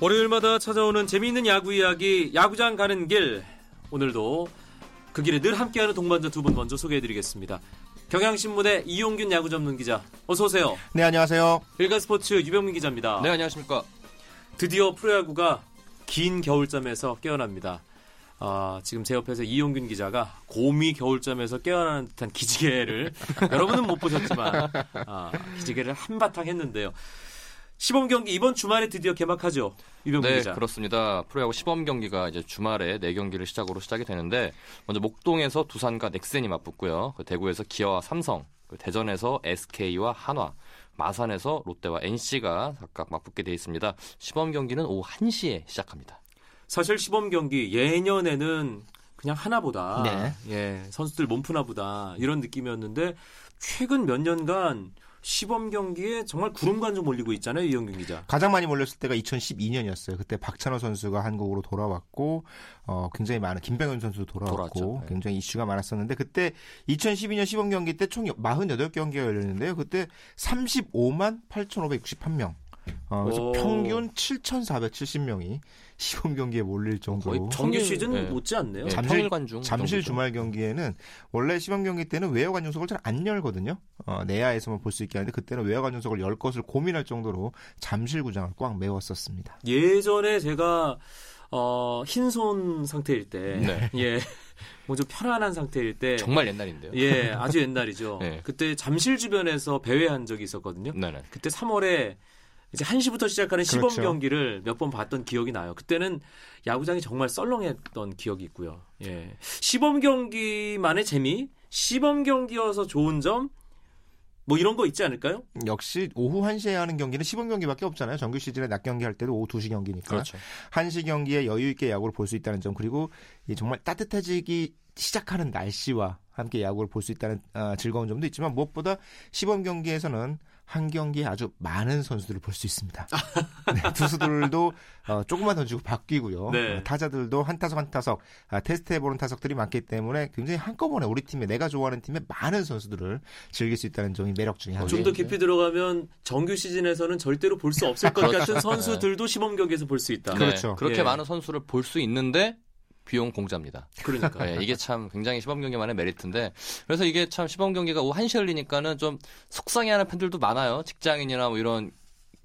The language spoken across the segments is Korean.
월요일마다 찾아오는 재미있는 야구 이야기 야구장 가는 길 오늘도 그 길에 늘 함께하는 동반자 두 분 먼저 소개해드리겠습니다. 경향신문의 이용균 야구 전문 기자 어서 오세요. 네 안녕하세요. 일간스포츠 유병민 기자입니다. 네 안녕하십니까. 드디어 프로야구가 긴 겨울잠에서 깨어납니다. 아, 지금 제 옆에서 이용균 기자가 곰이 겨울잠에서 깨어나는 듯한 기지개를 여러분은 못 보셨지만 아, 기지개를 한바탕 했는데요. 시범 경기 이번 주말에 드디어 개막하죠. 유병민 네, 기자. 그렇습니다. 프로야구 시범 경기가 이제 주말에 네 경기를 시작으로 시작이 되는데 먼저 목동에서 두산과 넥센이 맞붙고요. 그 대구에서 기아와 삼성, 그 대전에서 SK와 한화, 마산에서 롯데와 NC가 각각 맞붙게 돼 있습니다. 시범 경기는 오후 1시에 시작합니다. 사실 시범 경기 예년에는 그냥 하나보다 네. 예, 선수들 몸푸나보다 이런 느낌이었는데 최근 몇 년간 시범 경기에 정말 구름관 좀 올리고 있잖아요, 이영균 기자. 가장 많이 몰렸을 때가 2012년이었어요. 그때 박찬호 선수가 한국으로 돌아왔고 어, 굉장히 많은 김병현 선수도 돌아왔고 돌아왔죠. 네. 굉장히 이슈가 많았었는데 그때 2012년 시범 경기 때 총 48경기가 열렸는데요. 그때 35만 8,561명. 어, 그래서 오. 평균 7,470명이 시범 경기에 몰릴 정도로 거의 정규 시즌 네. 못지 않네요. 네, 잠실- 평일 관중 잠실 정도죠. 주말 경기에는 원래 시범 경기 때는 외야 관중석을 잘 안 열거든요. 어, 내야에서만 볼 수 있게 하는데 그때는 외야 관중석을 열 것을 고민할 정도로 잠실 구장을 꽉 메웠었습니다. 예전에 제가 어, 흰손 상태일 때, 네. 예, 뭐좀 편안한 상태일 때, 정말 옛날인데요. 예, 아주 옛날이죠. 네. 그때 잠실 주변에서 배회한 적이 있었거든요. 네네. 그때 3월에 이제 1시부터 시작하는 시범 그렇죠. 경기를 몇 번 봤던 기억이 나요. 그때는 야구장이 정말 썰렁했던 기억이 있고요. 예. 시범 경기만의 재미, 시범 경기여서 좋은 점, 뭐 이런 거 있지 않을까요? 역시 오후 1시에 하는 경기는 시범 경기밖에 없잖아요. 정규 시즌에 낮 경기 할 때도 오후 2시 경기니까. 그렇죠. 1시 경기에 여유 있게 야구를 볼 수 있다는 점 그리고 이 정말 따뜻해지기 시작하는 날씨와 함께 야구를 볼 수 있다는 아, 즐거운 점도 있지만 무엇보다 시범 경기에서는 한 경기에 아주 많은 선수들을 볼 수 있습니다. 네, 투수들도 어, 조금만 던지고 바뀌고요. 네. 어, 타자들도 한 타석 한 타석 아, 테스트해보는 타석들이 많기 때문에 굉장히 한꺼번에 우리 팀에 내가 좋아하는 팀의 많은 선수들을 즐길 수 있다는 점이 매력 중에 하나입니다. 좀 더 깊이 들어가면 정규 시즌에서는 절대로 볼 수 없을 것 그렇죠. 같은 선수들도 시범 경기에서 볼 수 있다. 네, 그렇죠. 그렇게 예. 많은 선수를 볼 수 있는데 비용 공짜입니다. 그러니까. 네, 이게 참 굉장히 시범 경기만의 메리트인데 그래서 이게 참 시범 경기가 오후 1시 열리니까는 좀 속상해하는 팬들도 많아요. 직장인이나 뭐 이런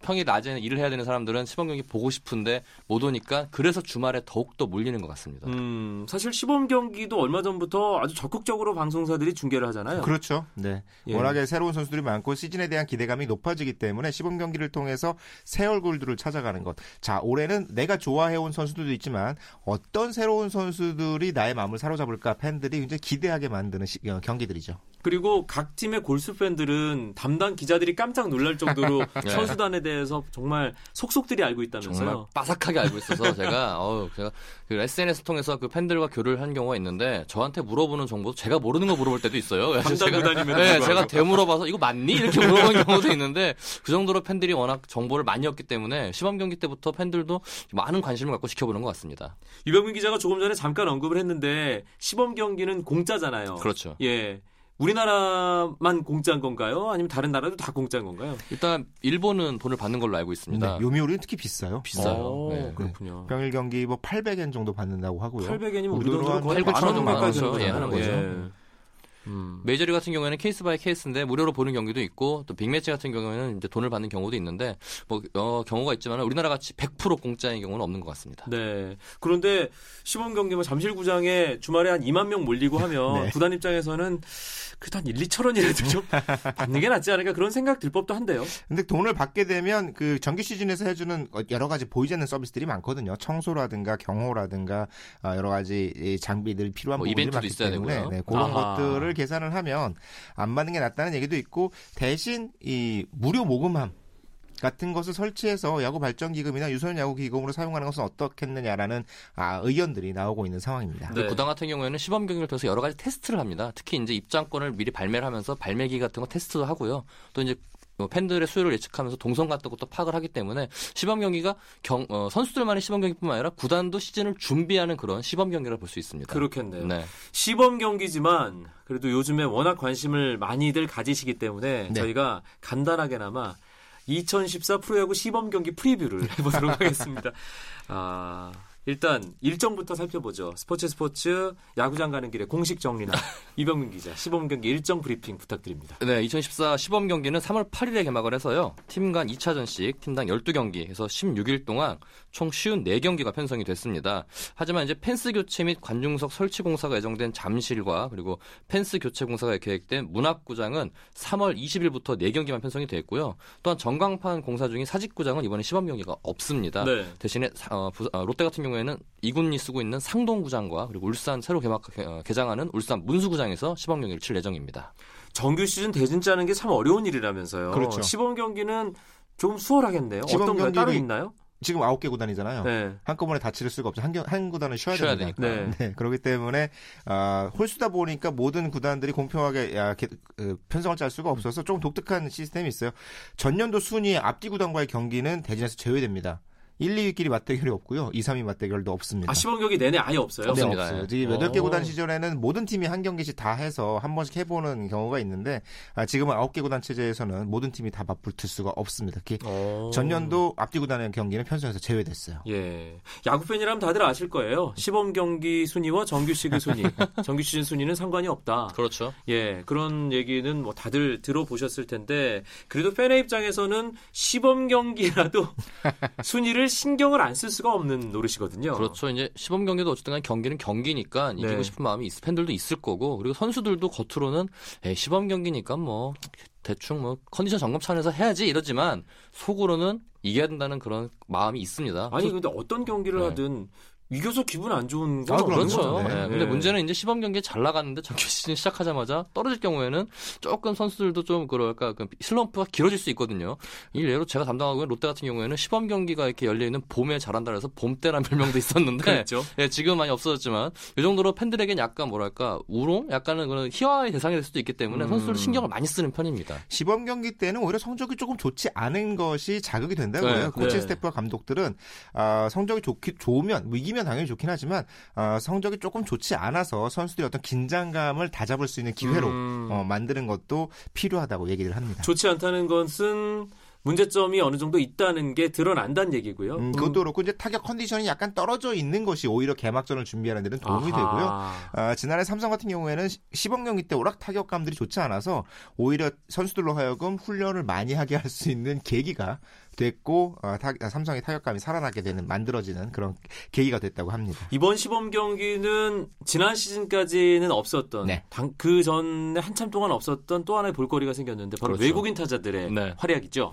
평일 낮에 일을 해야 되는 사람들은 시범 경기 보고 싶은데 못 오니까 그래서 주말에 더욱 더 몰리는 것 같습니다. 음, 사실 시범 경기도 얼마 전부터 아주 적극적으로 방송사들이 중계를 하잖아요. 그렇죠. 네. 예. 워낙에 새로운 선수들이 많고 시즌에 대한 기대감이 높아지기 때문에 시범 경기를 통해서 새 얼굴들을 찾아가는 것. 자, 올해는 내가 좋아해온 선수들도 있지만 어떤 새로운 선수들이 나의 마음을 사로잡을까 팬들이 굉장히 기대하게 만드는 시- 어, 경기들이죠. 그리고 각 팀의 골수 팬들은 담당 기자들이 깜짝 놀랄 정도로 네. 선수단에 대해 서 정말 속속들이 알고 있다면서요. 정말 빠삭하게 알고 있어서 제가 어우 제가 그 SNS 통해서 그 팬들과 교류를 한 경우가 있는데 저한테 물어보는 정보도 제가 모르는 거 물어볼 때도 있어요. 제가 구단임에도 네. 제가 되물어봐서 이거 맞니 이렇게 물어본 경우도 있는데 그 정도로 팬들이 워낙 정보를 많이 얻기 때문에 시범 경기 때부터 팬들도 많은 관심을 갖고 지켜보는 것 같습니다. 유병민 기자가 조금 전에 잠깐 언급을 했는데 시범 경기는 공짜잖아요. 그렇죠. 예. 우리나라만 공짜인 건가요? 아니면 다른 나라도 다 공짜인 건가요? 일단 일본은 돈을 받는 걸로 알고 있습니다. 네, 요미우리는 특히 비싸요. 비싸요. 어, 네. 그렇군요. 평일 경기 뭐 800엔 정도 받는다고 하고요. 800엔이면 우리 돈으로 돈으로 거의 한 8, 9천 원만 가까이 예. 하는 거죠. 예. 음. 메이저리그 같은 경우에는 case by case인데 무료로 보는 경기도 있고 또 빅매치 같은 경우에는 이제 돈을 받는 경우도 있는데 뭐 어, 경우가 있지만 우리나라 같이 100% 공짜인 경우는 없는 것 같습니다. 네. 그런데 시범 경기 뭐 잠실구장에 주말에 한 2만 명 몰리고 하면 네. 구단 입장에서는 그래도 한 1, 2천 원이라도 좀 받는 게 낫지 않을까 그런 생각 들 법도 한데요. 근데 돈을 받게 되면 그 정규 시즌에서 해주는 여러 가지 보이지 않는 서비스들이 많거든요. 청소라든가 경호라든가 아, 여러 가지 이 장비들 필요한 뭐 부분들이 이벤트도 많기 있어야 때문에 되고요. 네, 그런 아하. 것들을 계산을 하면 안 받는 게 낫다는 얘기도 있고 대신 이 무료 모금함 같은 것을 설치해서 야구 발전 기금이나 유소년 야구 기금으로 사용하는 것은 어떻겠느냐라는 아, 의견들이 나오고 있는 상황입니다. 네. 구단 같은 경우에는 시범 경기를 통해서 여러 가지 테스트를 합니다. 특히 이제 입장권을 미리 발매를 하면서 발매기 같은 거 테스트도 하고요. 또 이제 뭐 팬들의 수요를 예측하면서 동선 같은 것도 파악을 하기 때문에 시범 경기가 경, 어, 선수들만의 시범 경기뿐만 아니라 구단도 시즌을 준비하는 그런 시범 경기라 볼 수 있습니다. 그렇겠네요. 네. 시범 경기지만 그래도 요즘에 워낙 관심을 많이들 가지시기 때문에 네. 저희가 간단하게나마 2014 프로야구 시범 경기 프리뷰를 해보도록 하겠습니다. 아, 일단 일정부터 살펴보죠. 스포츠 스포츠 야구장 가는 길에 공식 정리나 이병민 기자 시범 경기 일정 브리핑 부탁드립니다. 네, 2014 시범 경기는 3월 8일에 개막을 해서요. 팀 간 2차전씩 팀당 12경기 해서 16일 동안 총 54경기가 편성이 됐습니다. 하지만 이제 펜스 교체 및 관중석 설치 공사가 예정된 잠실과 그리고 펜스 교체 공사가 계획된 문학구장은 3월 20일부터 4경기만 편성이 됐고요. 또한 전광판 공사 중인 사직구장은 이번에 시범 경기가 없습니다. 네. 대신에 사- 어, 부- 어, 롯데 같은 경우 에는 이군이 쓰고 있는 상동구장과 그리고 울산 새로 개막 어, 개장하는 울산 문수구장에서 시범 경기를 칠 예정입니다. 정규 시즌 대진 짜는 게 참 어려운 일이라면서요. 그렇죠. 시범 경기는 좀 수월하겠네요. 시범 어떤 거요? 따로 있나요? 지금 아홉 개 구단이잖아요. 네. 한꺼번에 다 치를 수가 없죠. 한, 경- 한 구단은 쉬어야, 쉬어야. 되니까. 네. 네, 그렇기 때문에 아, 홀수다 보니까 모든 구단들이 공평하게 야, 게- 그, 편성을 짤 수가 없어서 조금 독특한 시스템이 있어요. 전년도 순위 앞뒤 구단과의 경기는 대진에서 제외됩니다. 1, 2위끼리 맞대결이 없고요. 2, 3위 맞대결도 없습니다. 아 시범 경기 내내 아예 없어요. 네, 없습니다. 없어요. 예. 지금 여덟 개 오. 구단 시절에는 모든 팀이 한 경기씩 다 해서 한 번씩 해보는 경우가 있는데 아, 지금은 아홉 개 구단 체제에서는 모든 팀이 다 맞붙을 수가 없습니다. 특히 어. 전년도 앞뒤 구단의 경기는 편성에서 제외됐어요. 예. 야구 팬이라면 다들 아실 거예요. 시범 경기 순위와 정규 시즌 순위, 정규 시즌 순위는 상관이 없다. 그렇죠. 예, 그런 얘기는 뭐 다들 들어보셨을 텐데 그래도 팬의 입장에서는 시범 경기라도 순위를 신경을 안 쓸 수가 없는 노릇이거든요. 그렇죠. 이제 시범 경기도 어쨌든 간에 경기는 경기니까 이기고 네. 싶은 마음이 있, 팬들도 있을 거고 그리고 선수들도 겉으로는 에이, 시범 경기니까 뭐 대충 뭐 컨디션 점검 차원에서 해야지 이러지만 속으로는 이겨야 된다는 그런 마음이 있습니다. 아니 근데 어떤 경기를 네. 하든 이겨서 기분 안 좋은 건 아, 그렇죠. 예, 네. 근데 문제는 이제 시범 경기에 잘 나갔는데 정규 시즌 시작하자마자 떨어질 경우에는 조금 선수들도 좀 그럴까 그 슬럼프가 길어질 수 있거든요. 이 예로 제가 담당하고 있는 롯데 같은 경우에는 시범 경기가 이렇게 열려 있는 봄에 잘한다 해서 봄때라는 별명도 있었는데 그렇죠. 예, 지금 많이 없어졌지만 이 정도로 팬들에겐 약간 뭐랄까 우롱, 약간은 그런 희화의 대상이 될 수도 있기 때문에 음. 선수들 신경을 많이 쓰는 편입니다. 시범 경기 때는 오히려 성적이 조금 좋지 않은 것이 자극이 된다고 네, 해요. 코칭 네. 스태프와 감독들은 아, 성적이 좋기, 좋으면 뭐 이기면 당연히 좋긴 하지만 아, 성적이 조금 좋지 않아서 선수들이 어떤 긴장감을 다 잡을 수 있는 기회로 음. 어, 만드는 것도 필요하다고 얘기를 합니다. 좋지 않다는 것은 문제점이 어느 정도 있다는 게 드러난다는 얘기고요. 음, 그것도 그렇고 이제 타격 컨디션이 약간 떨어져 있는 것이 오히려 개막전을 준비하는 데는 도움이 되고요. 아하. 아, 지난해 삼성 같은 경우에는 시- 시범 경기 때 오락 타격감들이 좋지 않아서 오히려 선수들로 하여금 훈련을 많이 하게 할 수 있는 계기가 됐고 아, 타- 아, 삼성의 타격감이 살아나게 되는 만들어지는 그런 계기가 됐다고 합니다. 이번 시범 경기는 지난 시즌까지는 없었던 네. 그 전에 한참 동안 없었던 또 하나의 볼거리가 생겼는데 바로 그렇죠. 외국인 타자들의 네. 활약이죠.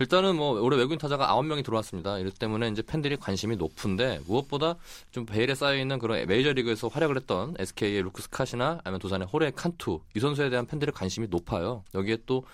일단은 뭐 올해 외국인 타자가 9명이 들어왔습니다. 이렇기 때문에 이제 팬들이 관심이 높은데 무엇보다 좀 베일에 쌓여 있는 그런 메이저리그에서 활약을 했던 SK의 루크 스캇이나 아니면 두산의 호레 칸투 이 선수에 대한 팬들의 관심이 높아요. 여기에 또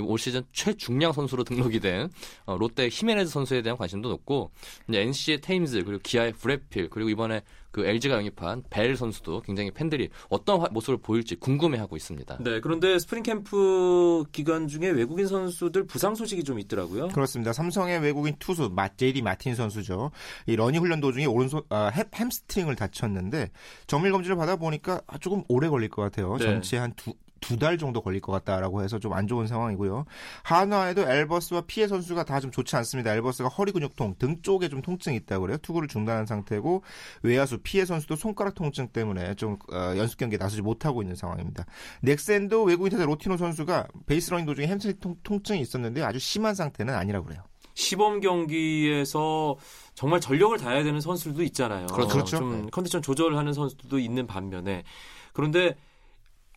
올 시즌 최중량 선수로 등록이 된 어, 롯데 히메네즈 선수에 대한 관심도 높고 이제 NC의 테임즈 그리고 기아의 브렛 필 그리고 이번에 그 LG가 영입한 벨 선수도 굉장히 팬들이 어떤 화- 모습을 보일지 궁금해하고 있습니다. 네, 그런데 스프링 캠프 기간 중에 외국인 선수들 부상 소식이 좀 있더라고요. 그렇습니다. 삼성의 외국인 투수 마, 제이디 마틴 선수죠. 이 러닝 훈련 도중에 오른손 아, 햄, 햄스트링을 다쳤는데 정밀 검진을 받아 보니까 아, 조금 오래 걸릴 것 같아요. 네. 전체 한 두 두 달 정도 걸릴 것 같다라고 해서 좀 안 좋은 상황이고요. 한화에도 앨버스와 피에 선수가 다 좀 좋지 않습니다. 앨버스가 허리 근육통, 등 쪽에 좀 통증이 있다고 그래요. 투구를 중단한 상태고 외야수 피에 선수도 손가락 통증 때문에 좀 어, 연습 경기에 나서지 못하고 있는 상황입니다. 넥센도 외국인 타자 로티노 선수가 베이스 러닝 도중에 햄스트링 통- 통증이 있었는데 아주 심한 상태는 아니라고 그래요. 시범 경기에서 정말 전력을 다해야 되는 선수들도 있잖아요. 그렇죠. 좀 네. 컨디션 조절을 하는 선수들도 있는 반면에 그런데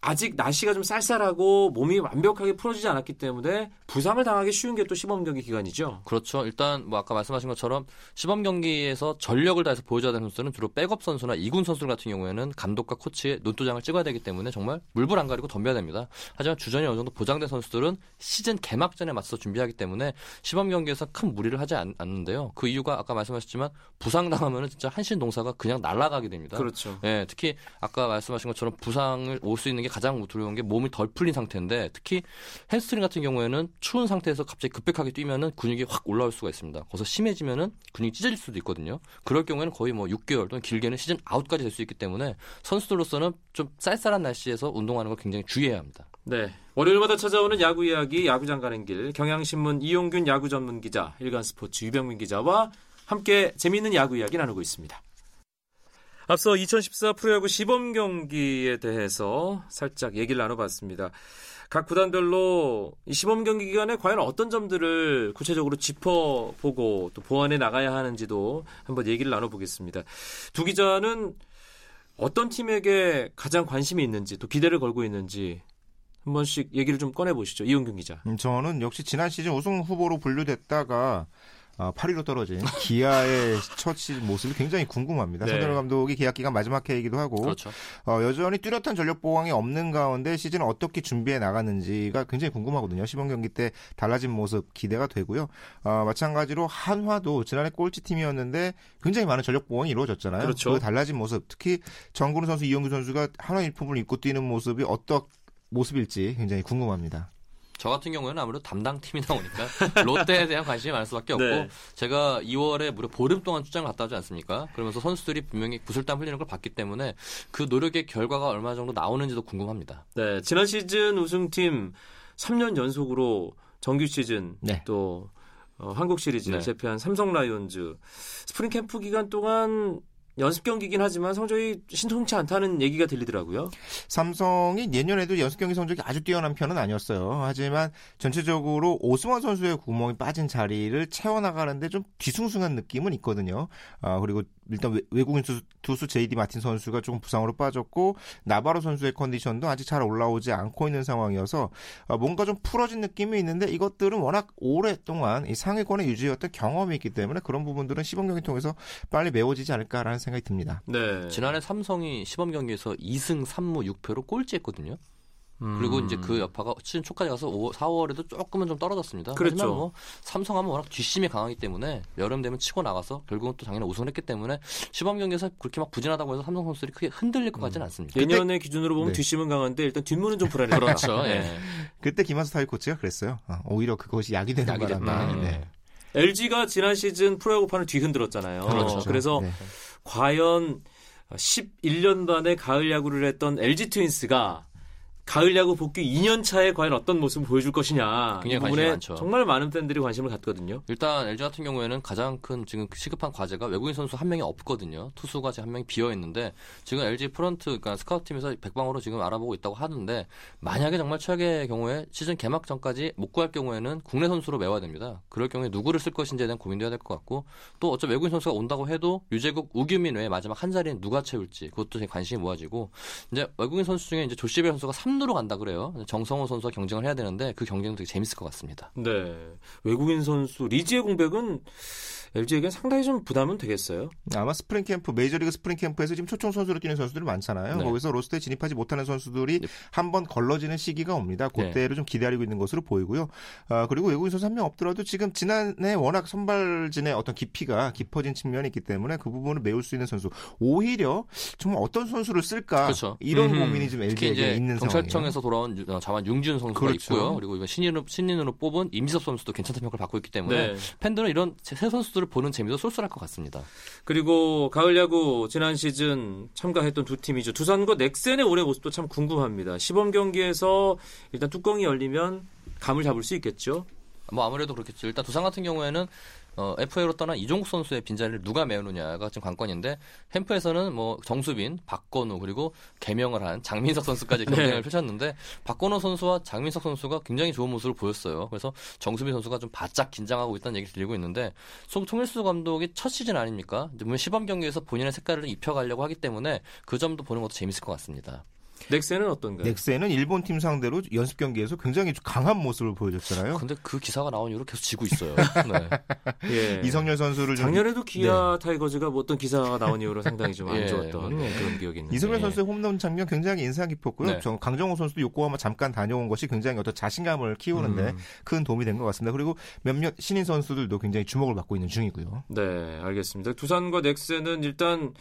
아직 날씨가 좀 쌀쌀하고 몸이 완벽하게 풀어지지 않았기 때문에 부상을 당하기 쉬운 게 또 시범 경기 기간이죠. 그렇죠. 일단 뭐 아까 말씀하신 것처럼 시범 경기에서 전력을 다해서 보여줘야 되는 선수는 주로 백업 선수나 이군 선수 같은 경우에는 감독과 코치의 눈도장을 찍어야 되기 때문에 정말 물불 안 가리고 덤벼야 됩니다. 하지만 주전이 어느 정도 보장된 선수들은 시즌 개막전에 맞서 준비하기 때문에 시범 경기에서 큰 무리를 하지 않, 는데요그 이유가 아까 말씀하셨지만 부상 당하면은 진짜 한 시즌 농사가 그냥 날아가게 됩니다. 그렇죠. 예, 특히 아까 말씀하신 것처럼 부상을 올 수 있는 게 가장 두려운 게 몸이 덜 풀린 상태인데 특히 햄스트링 같은 경우에는 추운 상태에서 갑자기 급격하게 뛰면은 근육이 확 올라올 수가 있습니다. 거기서 심해지면은 근육이 찢어질 수도 있거든요. 그럴 경우에는 거의 뭐 6개월 또는 길게는 시즌 아웃까지 될 수 있기 때문에 선수들로서는 좀 쌀쌀한 날씨에서 운동하는 걸 굉장히 주의해야 합니다. 네. 월요일마다 찾아오는 야구 이야기, 야구장 가는 길, 경향신문 이용균 야구 전문 기자, 일간 스포츠 유병민 기자와 함께 재미있는 야구 이야기 나누고 있습니다. 앞서 2014 프로야구 시범 경기에 대해서 살짝 얘기를 나눠봤습니다. 각 구단별로 이 시범 경기 기간에 과연 어떤 점들을 구체적으로 짚어보고 또 보완해 나가야 하는지도 한번 얘기를 나눠보겠습니다. 두 기자는 어떤 팀에게 가장 관심이 있는지 또 기대를 걸고 있는지 한 번씩 얘기를 좀 꺼내보시죠. 이용균 기자. 음, 저는 역시 지난 시즌 우승 후보로 분류됐다가 어, 8위로 떨어진 기아의 첫 시즌 모습이 굉장히 궁금합니다. 네. 서대로 감독이 계약 기간 마지막 해이기도 하고 그렇죠. 어, 여전히 뚜렷한 전력 보강이 없는 가운데 시즌을 어떻게 준비해 나가는지가 굉장히 궁금하거든요. 시범 경기 때 달라진 모습 기대가 되고요. 어, 마찬가지로 한화도 지난해 꼴찌 팀이었는데 굉장히 많은 전력 보강이 이루어졌잖아요. 그렇죠. 그 달라진 모습, 특히 정근우 선수, 이영규 선수가 한화 유니폼을 입고 뛰는 모습이 어떤 모습일지 굉장히 궁금합니다. 저 같은 경우에는 아무래도 담당 팀이다 보니까 롯데에 대한 관심이 많을 수밖에 없고 네. 제가 2월에 무려 보름 동안 출장을 갔다 오지 않습니까? 그러면서 선수들이 분명히 구슬땀 흘리는 걸 봤기 때문에 그 노력의 결과가 얼마 정도 나오는지도 궁금합니다. 네, 지난 시즌 우승팀 3년 연속으로 정규 시즌 네. 또 어, 한국 시리즈를 네. 제패한 삼성 라이온즈 스프링 캠프 기간 동안 연습 경기긴 하지만 성적이 신통치 않다는 얘기가 들리더라고요. 삼성이 내년에도 연습 경기 성적이 아주 뛰어난 편은 아니었어요. 하지만 전체적으로 오스만 선수의 구멍이 빠진 자리를 채워나가는데 좀 뒤숭숭한 느낌은 있거든요. 아, 그리고 일단 외- 외국인 투수, 투수 JD 마틴 선수가 조금 부상으로 빠졌고 나바로 선수의 컨디션도 아직 잘 올라오지 않고 있는 상황이어서 아, 뭔가 좀 풀어진 느낌이 있는데 이것들은 워낙 오랫동안 이 상위권에 유지했던 경험이 있기 때문에 그런 부분들은 시범 경기 통해서 빨리 메워지지 않을까라는 생각이 듭니다. 네. 지난해 삼성이 시범 경기에서 2승 3무 6패로 꼴찌했거든요. 음. 그리고 이제 그 여파가 시즌 초까지 가서 5, 4, 5월에도 조금은 좀 떨어졌습니다. 그랬죠. 하지만 뭐 삼성하면 워낙 뒷심이 강하기 때문에 여름 되면 치고 나가서 결국은 또 작년에 우승을 했기 때문에 시범 경기에서 그렇게 막 부진하다고 해서 삼성 선수들이 크게 흔들릴 것 같지는 않습니다. 예년의 기준으로 보면 네. 뒷심은 강한데 일단 뒷문은 좀 불안해요. 그렇죠. 네. 예. 그때 김한수 타이 코치가 그랬어요. 아, 오히려 그것이 약이 되는 약이 바람에. 됐다. 네. LG가 지난 시즌 프로야구판을 뒤흔들었잖아요. 그렇죠. 그래서 네. 과연 11년 만에 가을 야구를 했던 LG 트윈스가 가을 야구 복귀 2년 차에 과연 어떤 모습을 보여줄 것이냐. 이 굉장히 관심이 부분에 많죠. 정말 많은 팬들이 관심을 갖거든요. 일단 LG 같은 경우에는 가장 큰 지금 시급한 과제가 외국인 선수 한 명이 없거든요. 투수가 지금 한 명이 비어 있는데 지금 LG 프런트 그러니까 스카우트팀에서 백방으로 지금 알아보고 있다고 하는데 만약에 정말 최악의 경우에 시즌 개막 전까지 못 구할 경우에는 국내 선수로 메워야 됩니다. 그럴 경우에 누구를 쓸 것인지에 대한 고민도 해야 될 것 같고 또 어차피 외국인 선수가 온다고 해도 류제국, 우규민 외에 마지막 한 자리는 누가 채울지 그것도 관심이 모아지고 이제 외국인 선수 중에 이제 조쉬 벨 선수가 3 루로 간다 그래요. 정성훈 선수와 경쟁을 해야 되는데 그 경쟁도 되게 재밌을 것 같습니다. 네. 외국인 선수 리즈의 공백은 LG에겐 상당히 좀 부담은 되겠어요. 아마 스프링 캠프 메이저리그 스프링 캠프에서 지금 초청 선수로 뛰는 선수들이 많잖아요. 네. 거기서 로스터에 진입하지 못하는 선수들이 네. 한번 걸러지는 시기가 옵니다. 네. 그때를 좀 기다리고 있는 것으로 보이고요. 아, 그리고 외국인 선수 한 명 없더라도 지금 지난해 워낙 선발진의 어떤 깊이가 깊어진 측면이 있기 때문에 그 부분을 메울 수 있는 선수. 오히려 정말 어떤 선수를 쓸까 그렇죠. 이런 음흠. 고민이 좀 LG에게 이제 있는 상황이에요. 경찰청에서 돌아온 유- 어, 자완 융준 선수가 그렇죠. 있고요. 그리고 이번 신인으로 신인으로 뽑은 임지섭 선수도 괜찮다는 평가를 받고 있기 때문에 네. 팬들은 이런 새 선수들을 보는 재미도 쏠쏠할 것 같습니다. 그리고 가을 야구 지난 시즌 참가했던 두 팀이죠. 두산과 넥센의 올해 모습도 참 궁금합니다. 시범 경기에서 일단 뚜껑이 열리면 감을 잡을 수 있겠죠. 뭐 아무래도 그렇겠죠. 일단 두산 같은 경우에는 어, FA로 떠난 이종국 선수의 빈자리를 누가 메우느냐가 지금 관건인데 햄프에서는 뭐 정수빈, 박건우 그리고 개명을 한 장민석 선수까지 경쟁을 네. 펼쳤는데 박건우 선수와 장민석 선수가 굉장히 좋은 모습을 보였어요. 그래서 정수빈 선수가 좀 바짝 긴장하고 있다는 얘기를 들리고 있는데 송 통일수 감독이 첫 시즌 아닙니까? 이제 물론 시범 경기에서 본인의 색깔을 입혀가려고 하기 때문에 그 점도 보는 것도 재밌을 것 같습니다. 넥센은 어떤가요? 넥센은 일본 팀 상대로 연습 경기에서 굉장히 강한 모습을 보여줬잖아요. 근데 그 기사가 나온 이후로 계속 지고 있어요. 네. 예. 이성열 선수를 좀 작년에도 기아 타이거즈가 뭐 어떤 기사가 나온 이후로 상당히 좀 안 예, 좋았던 네. 그런 기억이 있는데. 이성열 예. 선수의 홈런 장면 굉장히 인상 깊었고요. 네. 저 강정호 선수도 요코하마 잠깐 다녀온 것이 굉장히 어떤 자신감을 키우는데 음. 큰 도움이 된 것 같습니다. 그리고 몇몇 신인 선수들도 굉장히 주목을 받고 있는 중이고요. 네, 알겠습니다. 두산과 넥센은 일단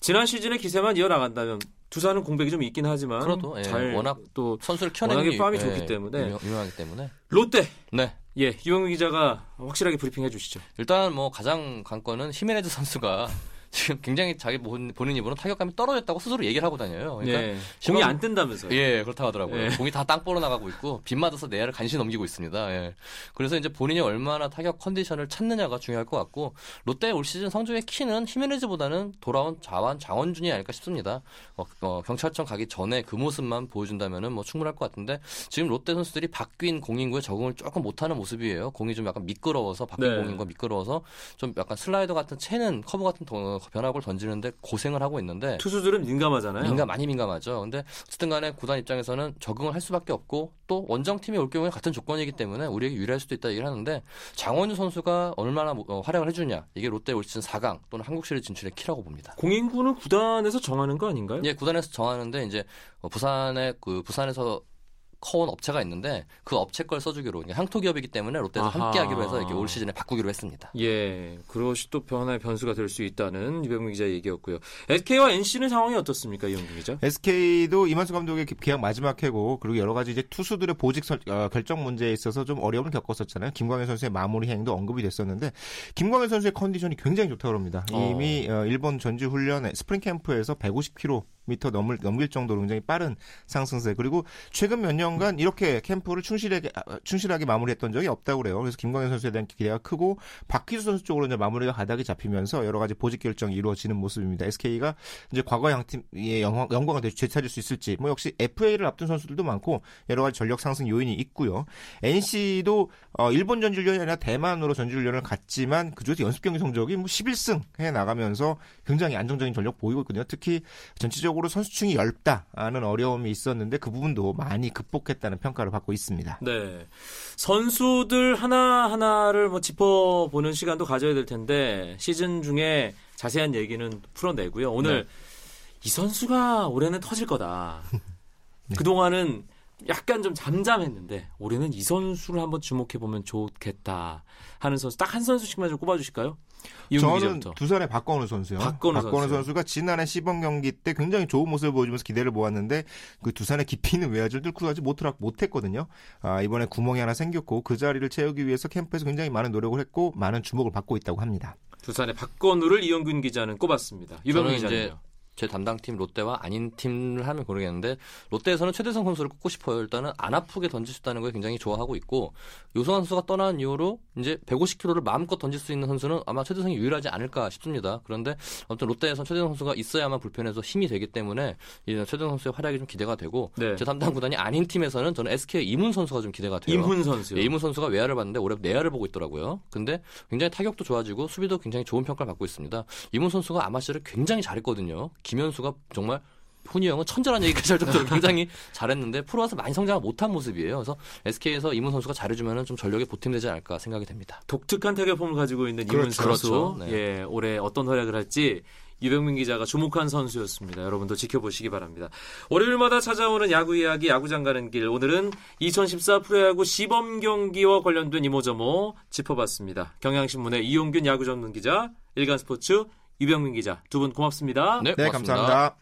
지난 시즌의 기세만 이어나간다면 두산은 공백이 좀 있긴 하지만 그래도, 예, 잘 워낙 또 선수를 키워내는 워낙에 게 팜이 유- 좋기 예, 때문에. 유명, 유명 하기 때문에 롯데 네 예 유영우 기자가 확실하게 브리핑해 주시죠. 일단 뭐 가장 관건은 히메네즈 선수가 지금 굉장히 자기 본- 본인 입으로 타격감이 떨어졌다고 스스로 얘기를 하고 다녀요. 그러니까 예. 시범- 공이 안 뜬다면서요. 예, 그렇다고 하더라고요. 예. 공이 다땅 뽀러 나가고 있고 빗 맞아서 내야를 간신히 넘기고 있습니다. 예. 그래서 이제 본인이 얼마나 타격 컨디션을 찾느냐가 중요할 것 같고 롯데 올 시즌 성적의 키는 히메네즈보다는 돌아온 좌완 장원준이 아닐까 싶습니다. 어, 어, 경찰청 가기 전에 그 모습만 보여준다면은 뭐 충분할 것 같은데 지금 롯데 선수들이 바뀐 공인구에 적응을 조금 못하는 모습이에요. 공이 좀 약간 미끄러워서 바뀐 네. 공인구가 미끄러워서 좀 약간 슬라이더 같은 채는 커브 같은 더- 변화구를 던지는데 고생을 하고 있는데 투수들은 민감하잖아요. 민감 많이 민감하죠. 근데 어쨌든 간에 구단 입장에서는 적응을 할 수밖에 없고 또 원정 팀이 올 경우에 같은 조건이기 때문에 우리에게 유리할 수도 있다 얘기를 하는데 장원준 선수가 얼마나 뭐, 어, 활약을 해주냐 이게 롯데 올 시즌 4강 또는 한국 시리즈 진출의 키라고 봅니다. 공인구는 구단에서 정하는 거 아닌가요? 예, 구단에서 정하는데 이제 어, 부산에 그 부산에서 커온 업체가 있는데 그 업체 걸 써주기로 그러니까 향토 기업이기 때문에 롯데에서 아하. 함께하기로 해서 이렇게 올 시즌에 바꾸기로 했습니다. 예, 그것이 또 변화의 변수가 될 수 있다는 유병민 기자 얘기였고요. SK와 NC는 상황이 어떻습니까, 이용준 기자? SK도 이만수 감독의 계약 마지막 해고 그리고 여러 가지 이제 투수들의 보직 설- 어, 결정 문제에 있어서 좀 어려움을 겪었었잖아요. 김광현 선수의 마무리 행도 언급이 됐었는데 김광현 선수의 컨디션이 굉장히 좋다고 합니다. 이미 어, 일본 전지 훈련에 스프링 캠프에서 150km 넘을 넘길 정도로 굉장히 빠른 상승세 그리고 최근 몇 년간 이렇게 캠프를 충실하게 아, 충실하게 마무리했던 적이 없다고 그래요. 그래서 김광현 선수에 대한 기대가 크고 박희수 선수 쪽으로 이제 마무리가 가닥이 잡히면서 여러 가지 보직 결정이 이루어지는 모습입니다. SK가 이제 과거 강팀의 영광, 영광을 되찾을 수 있을지 뭐 역시 FA를 앞둔 선수들도 많고 여러 가지 전력 상승 요인이 있고요. NC도 어, 일본 전지훈련이 아니라 대만으로 전지훈련을 갔지만 그중에서 연습 경기 성적이 뭐 11승 해 나가면서 굉장히 안정적인 전력 보이고 있거든요. 특히 전체적으로 선수층이 얇다는 어려움이 있었는데 그 부분도 많이 극복했다는 평가를 받고 있습니다. 네. 선수들 하나하나를 뭐 짚어보는 시간도 가져야 될 텐데, 시즌 중에 자세한 얘기는 풀어내고요. 오늘 이 선수가 올해는 터질 거다. 그동안은 약간 좀 잠잠했는데, 올해는 이 선수를 한번 주목해 보면 좋겠다 하는 선수, 딱 한 선수씩만 좀 꼽아 주실까요? 이용규 저는 기자부터. 두산의 박건우 선수요. 박건우 선수요. 선수 가 지난해 시범 경기 때 굉장히 좋은 모습을 보여주면서 기대를 모았는데 그 두산의 깊이 있는 외야를 뚫고 가지 못하, 못했거든요. 아, 이번에 구멍이 하나 생겼고 그 자리를 채우기 위해서 캠프에서 굉장히 많은 노력을 했고 많은 주목을 받고 있다고 합니다. 두산의 박건우를 이영균 기자는 꼽았습니다. 유병민 저는 이제 기자는요. 제 담당팀 롯데와 아닌 팀을 하면 모르겠는데 롯데에서는 최대성 선수를 꼽고 싶어요. 일단은 안 아프게 던질 수 있다는 걸 굉장히 좋아하고 있고 요소환 선수가 떠난 이후로 이제 150km를 마음껏 던질 수 있는 선수는 아마 최대성이 유일하지 않을까 싶습니다. 그런데 아무튼 롯데에서는 최대성 선수가 있어야만 불펜에서 힘이 되기 때문에 이 최대성 선수의 활약이 좀 기대가 되고 네. 제 담당 구단이 아닌 팀에서는 저는 SK 이문 선수가 좀 기대가 돼요. 임훈 선수요. 예, 이문 선수가 외야를 봤는데 올해 내야를 보고 있더라고요. 근데 굉장히 타격도 좋아지고 수비도 굉장히 좋은 평가를 받고 있습니다. 이문 선수가 아마시를 굉장히 잘했거든요. 김현수가 정말 훈이 형은 천재라는 얘기까지 할 정도로 굉장히 잘했는데 프로 와서 많이 성장을 못한 모습이에요. 그래서 SK에서 이문 선수가 잘해주면 좀 전력에 보탬되지 않을까 생각이 됩니다. 독특한 타격폼을 가지고 있는 이문 그렇죠. 선수. 그렇죠. 네. 예, 올해 어떤 활약을 할지 유병민 기자가 주목한 선수였습니다. 여러분도 지켜보시기 바랍니다. 월요일마다 찾아오는 야구 이야기 야구장 가는 길. 오늘은 2014 프로야구 시범 경기와 관련된 이모저모 짚어봤습니다. 경향신문의 이용균 야구 전문 기자, 일간스포츠 유병민 기자 두 분 고맙습니다. 네, 네, 고맙습니다. 감사합니다.